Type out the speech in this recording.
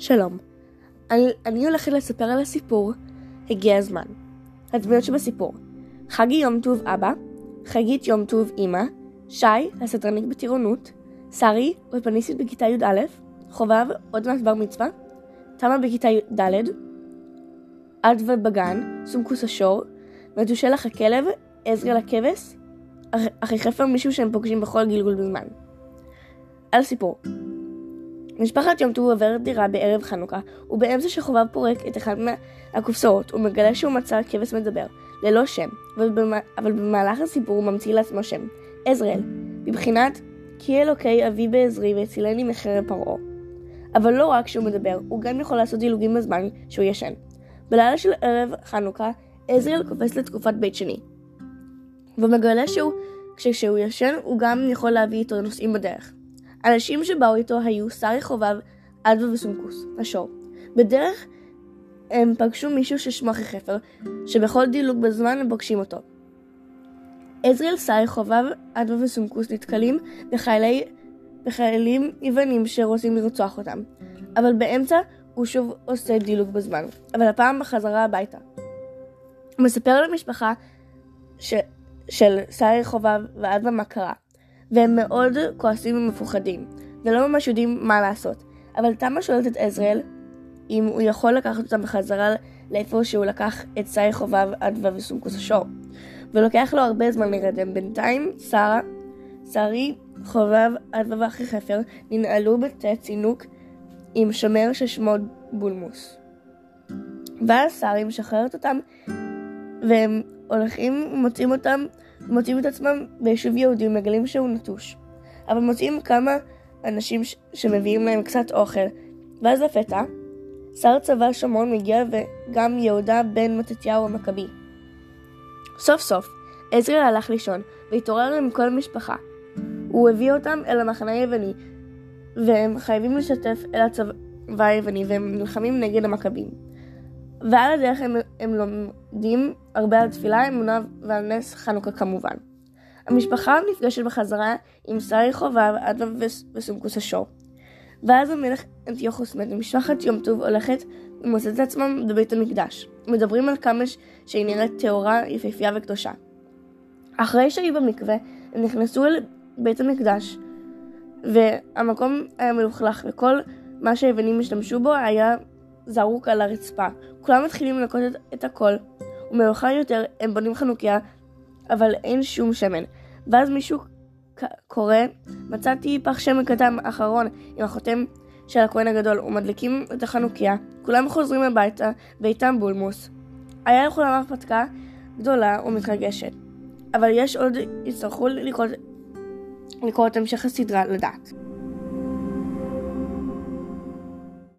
שלום, אני, אני הולכת לספר על הסיפור הגיע הזמן. הדמויות שבסיפור חגי יום טוב אבא, חגית יום טוב אמא, שי, הסדרנית בטירונות, שרי, אולפניסטית בכיתה י"א, חובב, עוד מעט בר מצווה, תמה בכיתה ד', אדווה בגן, סומקוס השור, מתושלח הכלב, עזרל הכבש, אחי חפר מישהו שהם פוגשים בכל גלגול בזמן. על סיפור משפחת יום טוב עוברת דירה בערב חנוכה, ובאמצע שחובב פורק את אחת מהקופסאות, הוא מגלה שהוא מצא כבש מדבר, ללא שם, אבל, במ... אבל במהלך הסיפור הוא ממציא לעצמו שם, עזראל, בבחינת כי אלוקי אבי בעזרי והצילני מחרב פרעה. אבל לא רק שהוא מדבר, הוא גם יכול לעשות דילוגים בזמן שהוא ישן. בלילה של ערב חנוכה, עזריאל קופץ לתקופת בית שני. ומגלה שהוא, כשהוא ישן, הוא גם יכול להביא איתו נוסעים בדרך. אנשים שבאו איתו היו שרי חובב, אדווה וסומקוס, השור. בדרך הם פגשו מישהו ששמו אחי חפר, שבכל דילוג בזמן הם פוגשים אותו. עזריאל שרי חובב, אדווה וסומקוס נתקלים בחיילי, בחיילים יוונים שרוצים לרצוח אותם. אבל באמצע הוא שוב עושה דילוג בזמן, אבל הפעם בחזרה הביתה. הוא מספר למשפחה ש... של שרי חובב ואדווה מה קרה. והם מאוד כועסים ומפוחדים, ולא ממש יודעים מה לעשות. אבל תמה שואלת את עזריאל אם הוא יכול לקחת אותם בחזרה לאיפה שהוא לקח את סי חובב, אדווה וסומקוס השור. ולוקח לו הרבה זמן להירדם. בינתיים שרה, שרי, חובב, אדווה ואחי חפר ננעלו בתה צינוק עם שומר ששמו בולמוס. ואז שרי משחררת אותם והם הולכים ומוצאים אותם מוצאים את עצמם ביישוב יהודי ומגלים שהוא נטוש. אבל מוצאים כמה אנשים ש- שמביאים להם קצת אוכל, ואז לפתע, שר צבא שומרון מגיע וגם יהודה בן מתתיהו המכבי. סוף סוף, עזריאל הלך לישון, והתעורר עם כל המשפחה. הוא הביא אותם אל המחנה היווני, והם חייבים לשתף אל הצבא היווני, והם נלחמים נגד המכבים. ועל הדרך הם, הם לומדים הרבה על תפילה, אמונה ועל נס חנוכה כמובן. המשפחה נפגשת בחזרה עם שרי חובב, אדווה וסומקוס השור. ואז המלך אנטיוכוס מת, ומשפחת יום טוב הולכת ומוצאת את עצמם בבית המקדש. מדברים על כמה שהיא נראית טהורה, יפהפייה וקדושה. אחרי שהיו במקווה, הם נכנסו אל בית המקדש, והמקום היה מלוכלך, וכל מה שהיוונים השתמשו בו היה זרוק על הרצפה. כולם מתחילים לנקות את, את הכל, ומאוחר יותר הם בונים חנוכיה, אבל אין שום שמן. ואז מישהו קורא, מצאתי פח שמן קטן אחרון עם החותם של הכהן הגדול, ומדליקים את החנוכיה. כולם חוזרים הביתה, ואיתם בולמוס. היה לכולם הרפתקה גדולה ומתרגשת. אבל יש עוד, יצטרכו לקרוא, את המשך הסדרה לדעת.